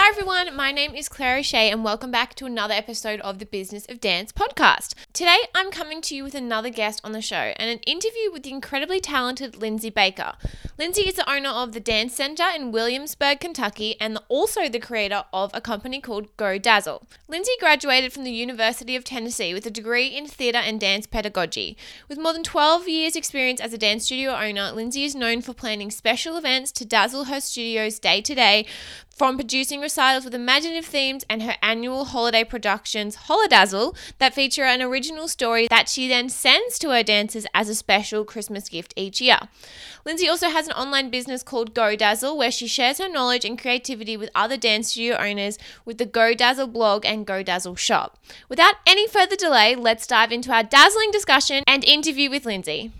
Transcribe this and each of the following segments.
Hi everyone, my name is Claire O'Shea and welcome back to another episode of the Business of Dance podcast. Today I'm coming to you with another guest on the show and an interview with the incredibly talented Lindsay Baker. Lindsay is the owner of the Dance Center in Williamsburg, Kentucky and also the creator of a company called Go Dazzle. Lindsay graduated from the University of Tennessee with a degree in theater and dance pedagogy. With more than 12 years experience as a dance studio owner, Lindsay is known for planning special events to dazzle her studios day to day from producing recitals with imaginative themes and her annual holiday productions, Holidazzle, that feature an original story that she then sends to her dancers as a special Christmas gift each year. Lindsay also has an online business called Go Dazzle, where she shares her knowledge and creativity with other dance studio owners with the Go Dazzle blog and Go Dazzle shop. Without any further delay, let's dive into our dazzling discussion and interview with Lindsay.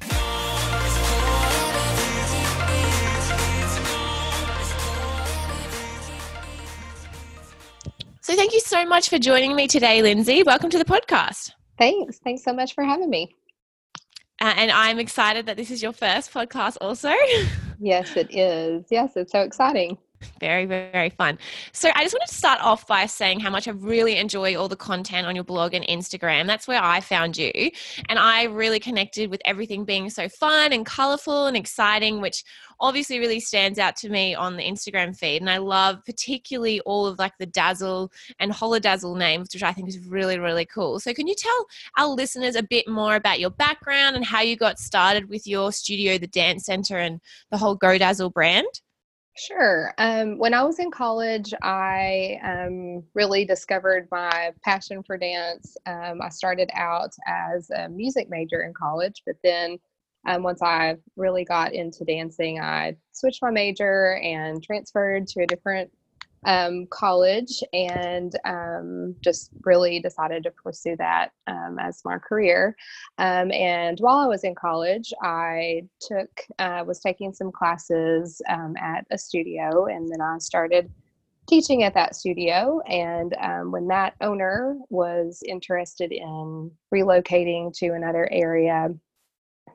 So thank you so much for joining me today, Lindsay. Welcome to the podcast. Thanks. Thanks so much for having me. Uh, and I'm excited that this is your first podcast, also. yes, it is. Yes, it's so exciting. Very, very fun. So, I just wanted to start off by saying how much I really enjoy all the content on your blog and Instagram. That's where I found you. And I really connected with everything being so fun and colorful and exciting, which obviously really stands out to me on the Instagram feed. And I love particularly all of like the Dazzle and Holidazzle names, which I think is really, really cool. So, can you tell our listeners a bit more about your background and how you got started with your studio, the Dance Center, and the whole Go Dazzle brand? Sure. Um, when I was in college, I um, really discovered my passion for dance. Um, I started out as a music major in college, but then um, once I really got into dancing, I switched my major and transferred to a different um, college and um, just really decided to pursue that um, as my career. Um, and while I was in college, I took uh, was taking some classes um, at a studio, and then I started teaching at that studio. And um, when that owner was interested in relocating to another area,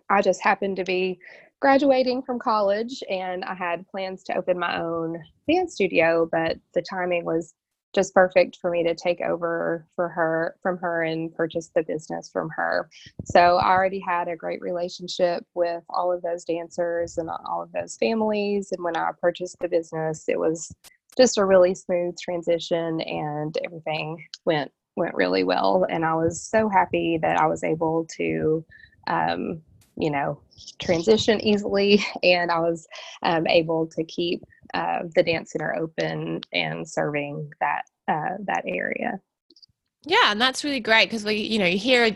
I just happened to be graduating from college and I had plans to open my own dance studio, but the timing was just perfect for me to take over for her from her and purchase the business from her. So I already had a great relationship with all of those dancers and all of those families. And when I purchased the business, it was just a really smooth transition and everything went went really well. And I was so happy that I was able to um, you know, transition easily. And I was um, able to keep uh, the dance center open and serving that uh, that area. Yeah, and that's really great because we, you know, you hear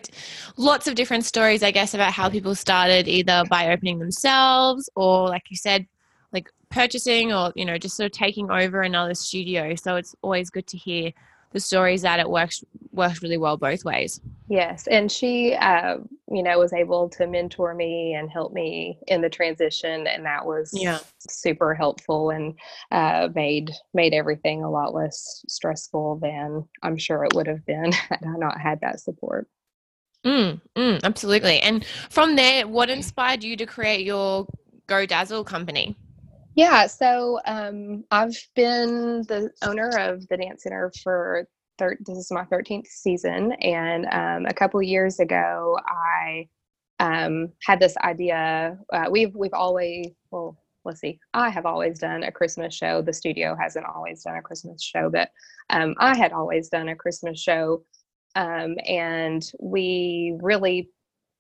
lots of different stories, I guess, about how people started either by opening themselves or, like you said, like purchasing or, you know, just sort of taking over another studio. So it's always good to hear the stories that it works works really well both ways. Yes, and she, uh, you know, was able to mentor me and help me in the transition, and that was yeah. super helpful and uh, made made everything a lot less stressful than I'm sure it would have been had I not had that support. Mm, mm, absolutely. And from there, what inspired you to create your Go Dazzle company? Yeah, so um, I've been the owner of the Dance Center for thir- this is my 13th season, and um, a couple years ago, I um, had this idea. Uh, we've we've always well, let's see, I have always done a Christmas show. The studio hasn't always done a Christmas show, but um, I had always done a Christmas show, um, and we really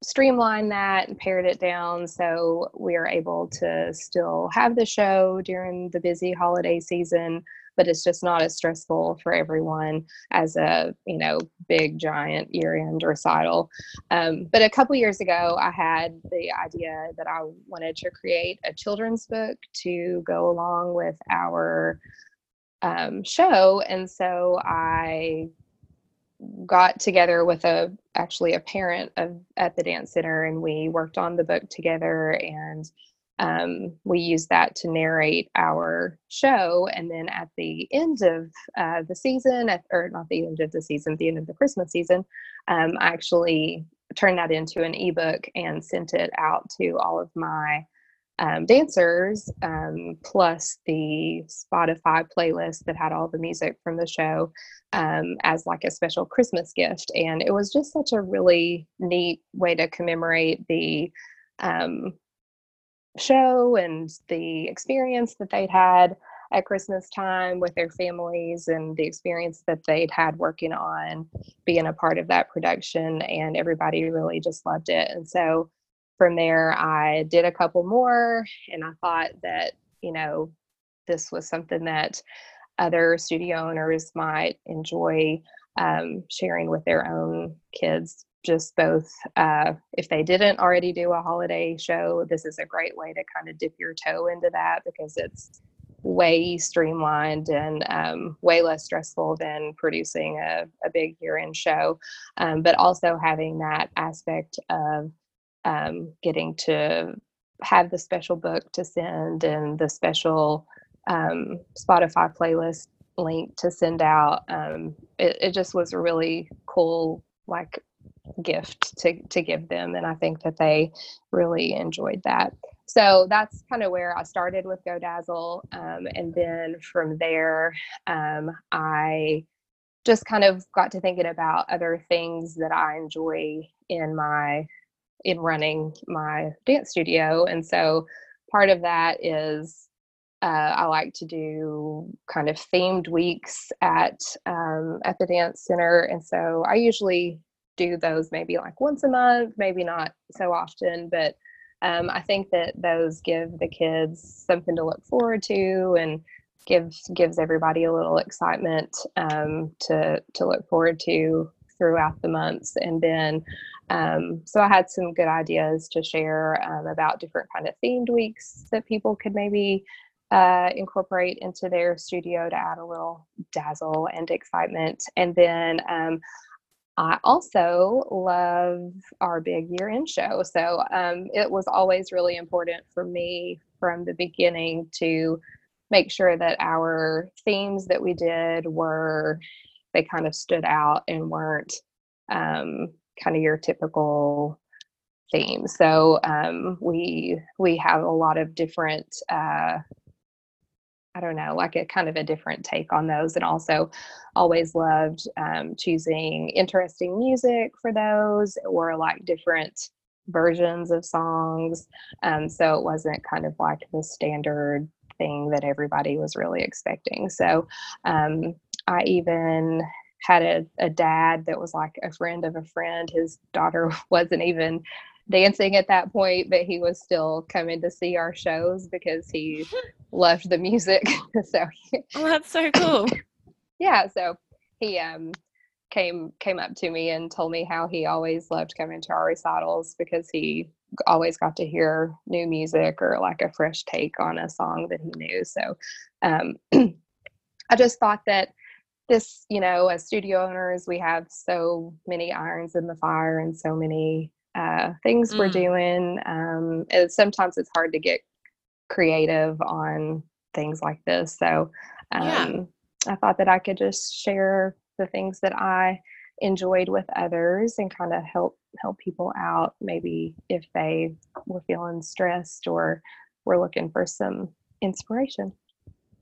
streamlined that and pared it down so we are able to still have the show during the busy holiday season but it's just not as stressful for everyone as a you know big giant year-end recital. Um, but a couple years ago i had the idea that i wanted to create a children's book to go along with our um, show. And so i got together with a actually a parent of at the dance center and we worked on the book together and um, we use that to narrate our show. And then at the end of uh, the season, at, or not the end of the season, the end of the Christmas season, um, I actually turned that into an ebook and sent it out to all of my um, dancers, um, plus the Spotify playlist that had all the music from the show um, as like a special Christmas gift. And it was just such a really neat way to commemorate the um, show and the experience that they'd had at Christmas time with their families and the experience that they'd had working on being a part of that production. And everybody really just loved it. And so from there, I did a couple more, and I thought that, you know, this was something that other studio owners might enjoy um, sharing with their own kids. Just both, uh, if they didn't already do a holiday show, this is a great way to kind of dip your toe into that because it's way streamlined and um, way less stressful than producing a, a big year end show. Um, but also having that aspect of um, getting to have the special book to send and the special um, Spotify playlist link to send out. Um, it, it just was a really cool like gift to to give them, and I think that they really enjoyed that. So that's kind of where I started with godazzle um, and then from there, um, I just kind of got to thinking about other things that I enjoy in my in running my dance studio. And so part of that is uh, I like to do kind of themed weeks at um, at the dance center, and so I usually do those maybe like once a month, maybe not so often, but um, I think that those give the kids something to look forward to and gives gives everybody a little excitement um, to to look forward to throughout the months. And then, um, so I had some good ideas to share um, about different kind of themed weeks that people could maybe uh, incorporate into their studio to add a little dazzle and excitement. And then um, I also love our big year end show. So um, it was always really important for me from the beginning to make sure that our themes that we did were they kind of stood out and weren't um, kind of your typical themes. So um, we we have a lot of different. Uh, I don't know, like a kind of a different take on those, and also always loved um, choosing interesting music for those, or like different versions of songs. Um, so it wasn't kind of like the standard thing that everybody was really expecting. So um, I even had a, a dad that was like a friend of a friend. His daughter wasn't even dancing at that point, but he was still coming to see our shows because he loved the music. so Oh, that's so cool. yeah, so he um came came up to me and told me how he always loved coming to our recitals because he always got to hear new music or like a fresh take on a song that he knew. So um I just thought that this, you know, as studio owners, we have so many irons in the fire and so many uh, things mm. we're doing. Um, sometimes it's hard to get creative on things like this. So um, yeah. I thought that I could just share the things that I enjoyed with others and kind of help help people out maybe if they were feeling stressed or were looking for some inspiration.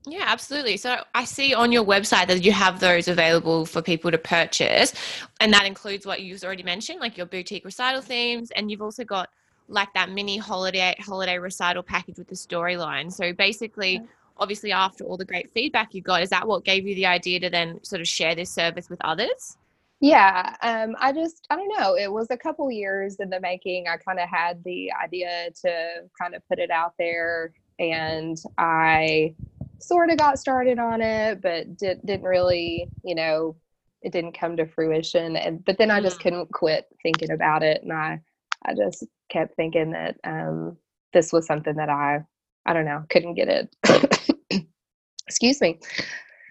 Yeah, absolutely. So I see on your website that you have those available for people to purchase, and that includes what you've already mentioned, like your boutique recital themes, and you've also got like that mini holiday holiday recital package with the storyline. So basically, obviously, after all the great feedback you got, is that what gave you the idea to then sort of share this service with others? Yeah, um, I just I don't know. It was a couple years in the making. I kind of had the idea to kind of put it out there, and I sort of got started on it, but did, didn't really, you know, it didn't come to fruition. And but then I just mm. couldn't quit thinking about it, and I I just kept thinking that um, this was something that I I don't know couldn't get it. excuse me.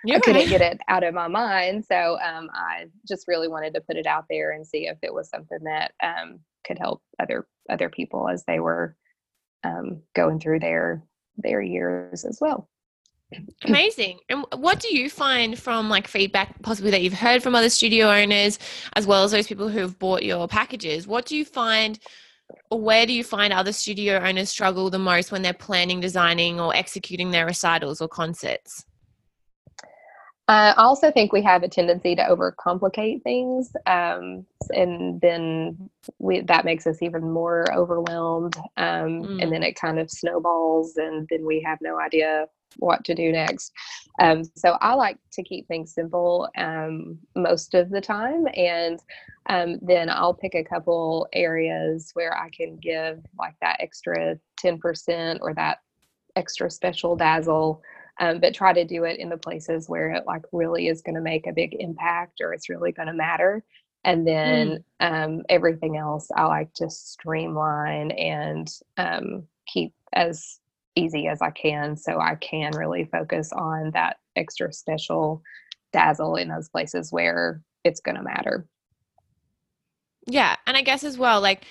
You're I couldn't right. get it out of my mind, so um, I just really wanted to put it out there and see if it was something that um, could help other other people as they were um, going through their their years as well. Amazing. And what do you find from like feedback possibly that you've heard from other studio owners as well as those people who have bought your packages? What do you find or where do you find other studio owners struggle the most when they're planning, designing or executing their recitals or concerts? I also think we have a tendency to overcomplicate things, um, and then we, that makes us even more overwhelmed. Um, mm. And then it kind of snowballs, and then we have no idea what to do next. Um, so I like to keep things simple um, most of the time, and um, then I'll pick a couple areas where I can give like that extra ten percent or that extra special dazzle um, but try to do it in the places where it like really is going to make a big impact or it's really going to matter and then mm. um, everything else i like to streamline and um, keep as easy as i can so i can really focus on that extra special dazzle in those places where it's going to matter. Yeah and i guess as well like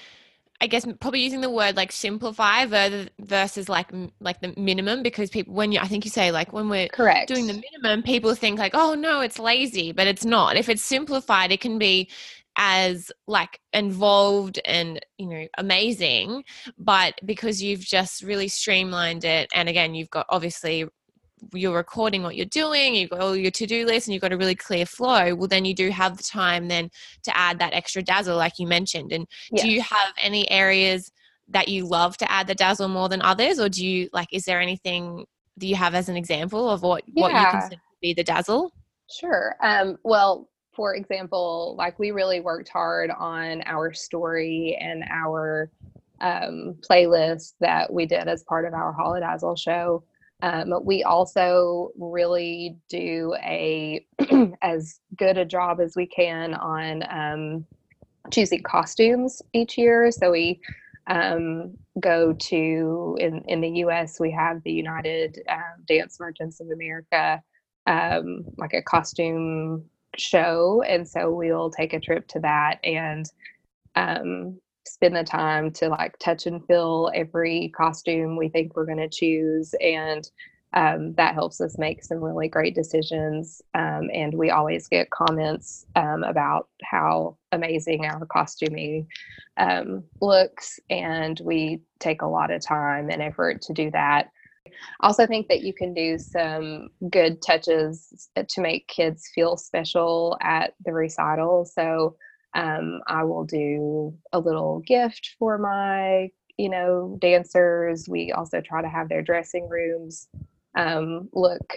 I guess probably using the word like simplify versus like like the minimum because people when you I think you say like when we're correct. doing the minimum people think like oh no it's lazy but it's not. If it's simplified it can be as like involved and you know amazing but because you've just really streamlined it and again you've got obviously you're recording what you're doing, you've got all your to-do list and you've got a really clear flow, well then you do have the time then to add that extra dazzle like you mentioned. And do you have any areas that you love to add the dazzle more than others or do you like is there anything that you have as an example of what yeah. what you consider to be the dazzle? Sure. Um, well, for example, like we really worked hard on our story and our um, playlist that we did as part of our Holidazzle show. Um, we also really do a as good a job as we can on um, choosing costumes each year. So we um, go to in in the U.S. We have the United uh, Dance Merchants of America, um, like a costume show, and so we'll take a trip to that and um, spend the time to like touch and feel every costume we think we're going to choose and um, that helps us make some really great decisions um, and we always get comments um, about how amazing our costuming um, looks and we take a lot of time and effort to do that also think that you can do some good touches to make kids feel special at the recital so um, I will do a little gift for my, you know, dancers. We also try to have their dressing rooms um, look,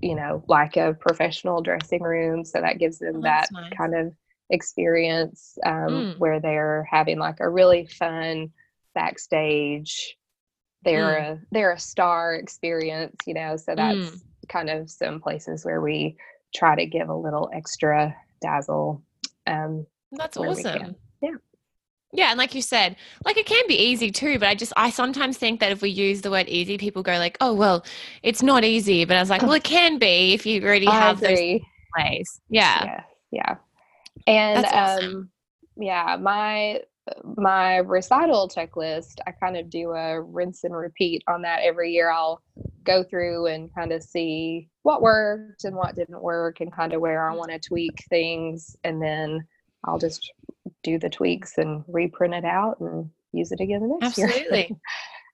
you know, like a professional dressing room. So that gives them oh, that nice. kind of experience um, mm. where they're having like a really fun backstage. They're mm. a they're a star experience, you know. So that's mm. kind of some places where we try to give a little extra dazzle um, That's awesome. Yeah. Yeah, and like you said, like it can be easy too, but I just I sometimes think that if we use the word easy, people go like, "Oh, well, it's not easy." But I was like, "Well, it can be if you already have those ways." Yeah. yeah. Yeah. And awesome. um yeah, my my recital checklist, I kind of do a rinse and repeat on that every year. I'll go through and kind of see what worked and what didn't work and kind of where I want to tweak things. And then I'll just do the tweaks and reprint it out and use it again the next Absolutely. year. Absolutely.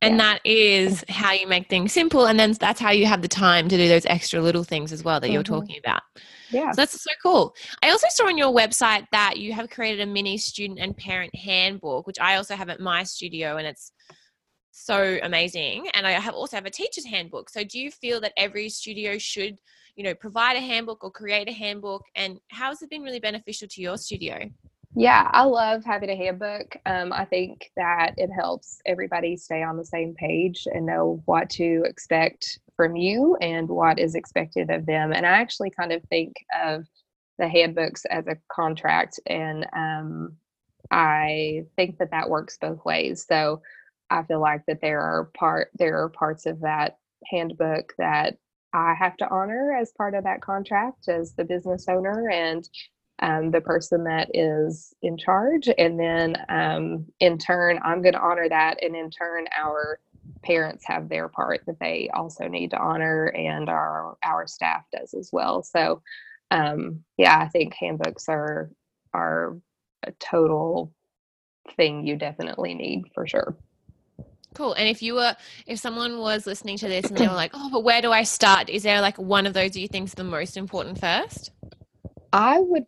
and yeah. that is how you make things simple. And then that's how you have the time to do those extra little things as well that mm-hmm. you're talking about. Yeah. So that's so cool. I also saw on your website that you have created a mini student and parent handbook, which I also have at my studio and it's so amazing. And I have also have a teacher's handbook. So do you feel that every studio should, you know, provide a handbook or create a handbook? And how has it been really beneficial to your studio? Yeah, I love having a handbook. Um, I think that it helps everybody stay on the same page and know what to expect from you and what is expected of them. And I actually kind of think of the handbooks as a contract, and um, I think that that works both ways. So I feel like that there are part there are parts of that handbook that I have to honor as part of that contract as the business owner and um, the person that is in charge. And then um, in turn, I'm going to honor that. And in turn, our parents have their part that they also need to honor, and our our staff does as well. So, um, yeah, I think handbooks are are a total thing you definitely need for sure. Cool. And if you were, if someone was listening to this and they were like, oh, but where do I start? Is there like one of those you think is the most important first? I would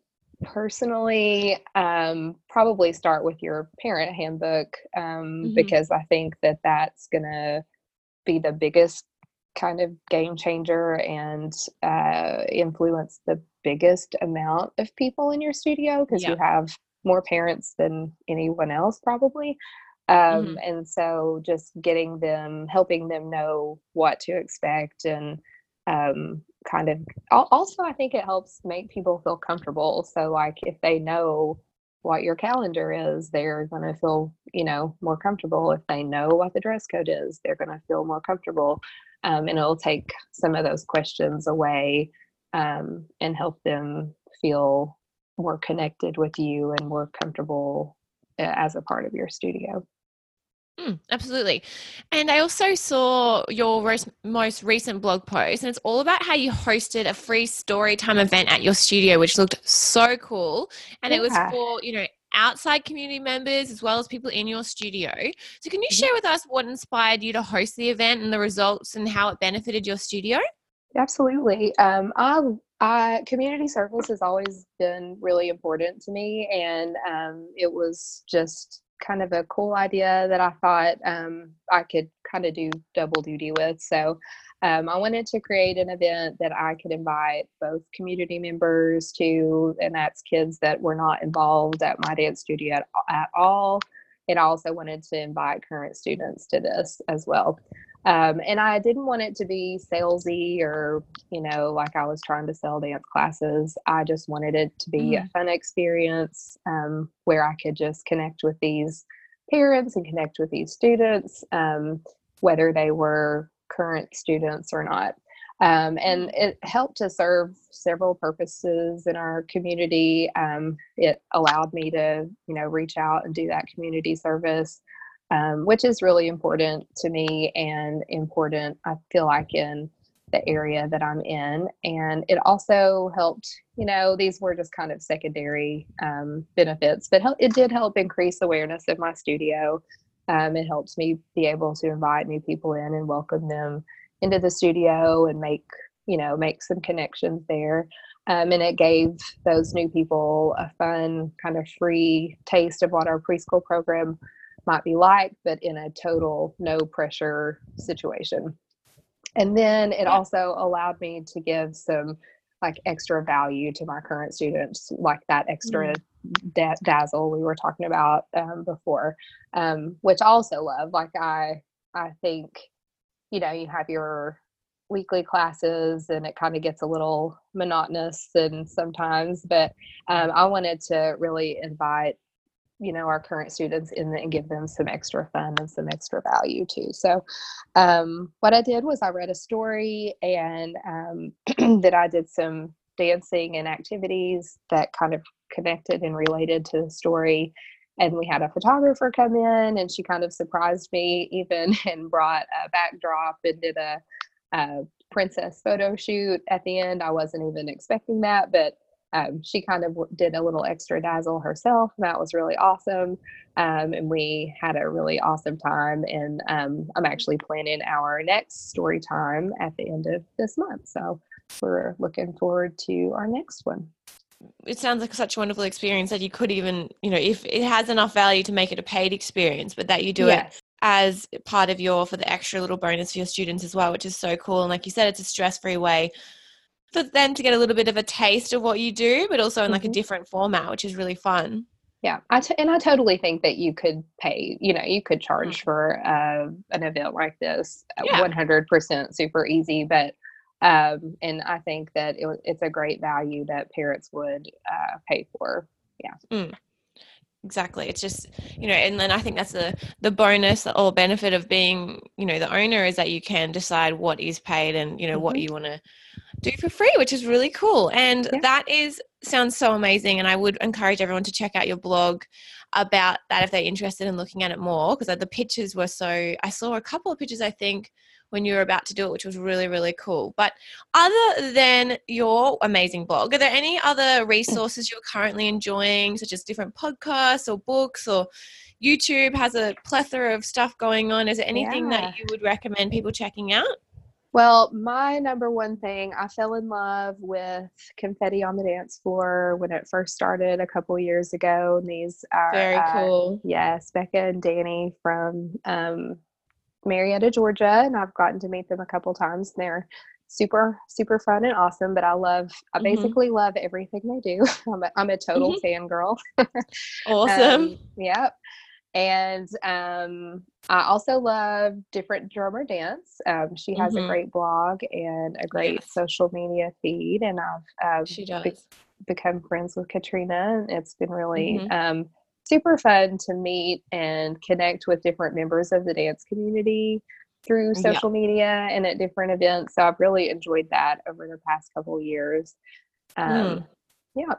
personally um, probably start with your parent handbook um, mm-hmm. because I think that that's going to be the biggest kind of game changer and uh, influence the biggest amount of people in your studio because yeah. you have more parents than anyone else probably um, mm-hmm. and so just getting them helping them know what to expect and um, kind of also i think it helps make people feel comfortable. So like if they know what your calendar is they're going to feel you know more comfortable. If they know what the dress code is they're going to feel more comfortable. Um, and it'll take some of those questions away um, and help them feel more connected with you and more comfortable uh, as a part of your studio Mm, absolutely. And I also saw your most recent blog post, and it's all about how you hosted a free story time event at your studio, which looked so cool. And yeah. it was for, you know, outside community members as well as people in your studio. So, can you mm-hmm. share with us what inspired you to host the event and the results and how it benefited your studio? Absolutely. Um, I, I, community service has always been really important to me, and um, it was just kind of a cool idea that I thought um, I could kind of do double duty with. So um, I wanted to create an event that I could invite both community members to, and that's kids that were not involved at my dance studio at, at all. And I also wanted to invite current students to this as well. Um, and I didn't want it to be salesy or, you know, like I was trying to sell dance classes. I just wanted it to be mm. a fun experience um, where I could just connect with these parents and connect with these students, um, whether they were current students or not. Um, and mm. it helped to serve several purposes in our community. Um, it allowed me to, you know, reach out and do that community service um, which is really important to me and important, I feel like, in the area that I'm in. And it also helped, you know, these were just kind of secondary um, benefits, but it did help increase awareness of my studio. Um, it helps me be able to invite new people in and welcome them into the studio and make, you know, make some connections there. Um, and it gave those new people a fun kind of free taste of what our preschool program might be like, but in a total no pressure situation. And then it also allowed me to give some like extra value to my current students, like that extra mm. da- dazzle we were talking about um, before, um, which I also love. Like I, I think, you know, you have your weekly classes and it kind of gets a little monotonous and sometimes, but um, I wanted to really invite you know our current students in and give them some extra fun and some extra value too. So um, what i did was i read a story and um, that i did some dancing and activities that kind of connected and related to the story. And we had a photographer come in and she kind of surprised me even and brought a backdrop and did a, a princess photo shoot at the end. I wasn't even expecting that but um, she kind of did a little extra dazzle herself. And that was really awesome. Um, and we had a really awesome time. And um, I'm actually planning our next story time at the end of this month. So we're looking forward to our next one. It sounds like such a wonderful experience that you could even, you know, if it has enough value to make it a paid experience, but that you do yes. it as part of your for the extra little bonus for your students as well, which is so cool. And like you said, it's a stress free way for them to get a little bit of a taste of what you do, but also in like mm-hmm. a different format, which is really fun. Yeah, I t- and I totally think that you could pay. You know, you could charge mm-hmm. for uh, an event like this, one hundred percent super easy. But um, and I think that it, it's a great value that parents would uh, pay for. Yeah. Mm exactly it's just you know and then i think that's the the bonus or benefit of being you know the owner is that you can decide what is paid and you know mm-hmm. what you want to do for free, which is really cool. And Yeah. that is sounds so amazing. And I would encourage everyone to check out your blog about that if they're interested in looking at it more because the pictures were so. I saw a couple of pictures, I think, when you were about to do it, which was really, really cool. But other than your amazing blog, are there any other mm. resources you're currently enjoying, such as different podcasts or books or YouTube has a plethora of stuff going on. Is there anything Yeah. that you would recommend people checking out? Well, my number one thing, I fell in love with Confetti on the Dance Floor when it first started a couple years ago. And these are Very uh, cool. Yes, Becca and Danny from um, Marietta, Georgia, and I've gotten to meet them a couple times. And they're super, super fun and awesome. But I love, I Mhm. basically love everything they do. I'm a, I'm a total fangirl. Awesome. Um, yep. And um, I also love different drummer dance. Um, she has Mhm. a great blog and a great Yes. social media feed, and I've um, she be- does. become friends with Katrina, and it's been really Mhm. um, super fun to meet and connect with different members of the dance community through Yeah. social media and at different events. So I've really enjoyed that over the past couple of years. Um, Mm. Yeah.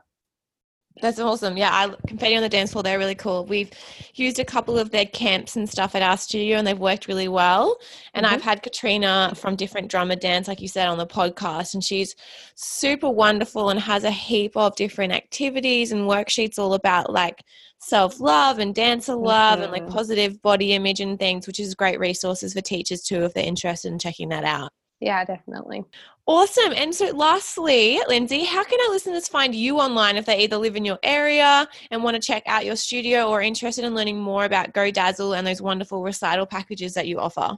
That's awesome. Yeah, I confetti on the dance floor. They're really cool. We've used a couple of their camps and stuff at our studio, and they've worked really well. And Mhm. I've had Katrina from Different Drummer Dance, like you said, on the podcast, and she's super wonderful and has a heap of different activities and worksheets all about like self love and dancer love and like Mhm. positive body image and things, which is great resources for teachers too if they're interested in checking that out. Yeah, definitely. Awesome. And so, lastly, Lindsay, how can our listeners find you online if they either live in your area and want to check out your studio or are interested in learning more about Go Dazzle and those wonderful recital packages that you offer?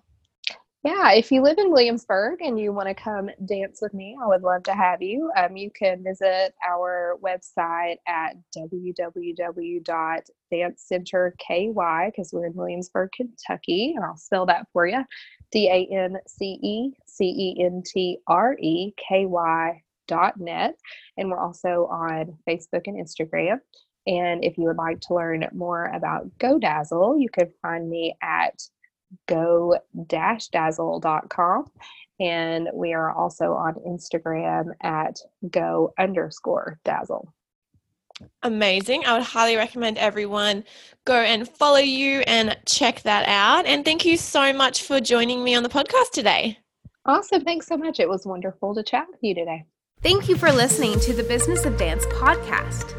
Yeah, if you live in Williamsburg and you want to come dance with me, I would love to have you. Um, you can visit our website at www.dancecenterky because we're in Williamsburg, Kentucky, and I'll spell that for you: D A N C E C E N T R E K Y dot net. And we're also on Facebook and Instagram. And if you would like to learn more about GoDazzle, you can find me at go-dazzle.com. And we are also on Instagram at go underscore dazzle. Amazing. I would highly recommend everyone go and follow you and check that out. And thank you so much for joining me on the podcast today. Awesome. Thanks so much. It was wonderful to chat with you today. Thank you for listening to the Business of Dance podcast.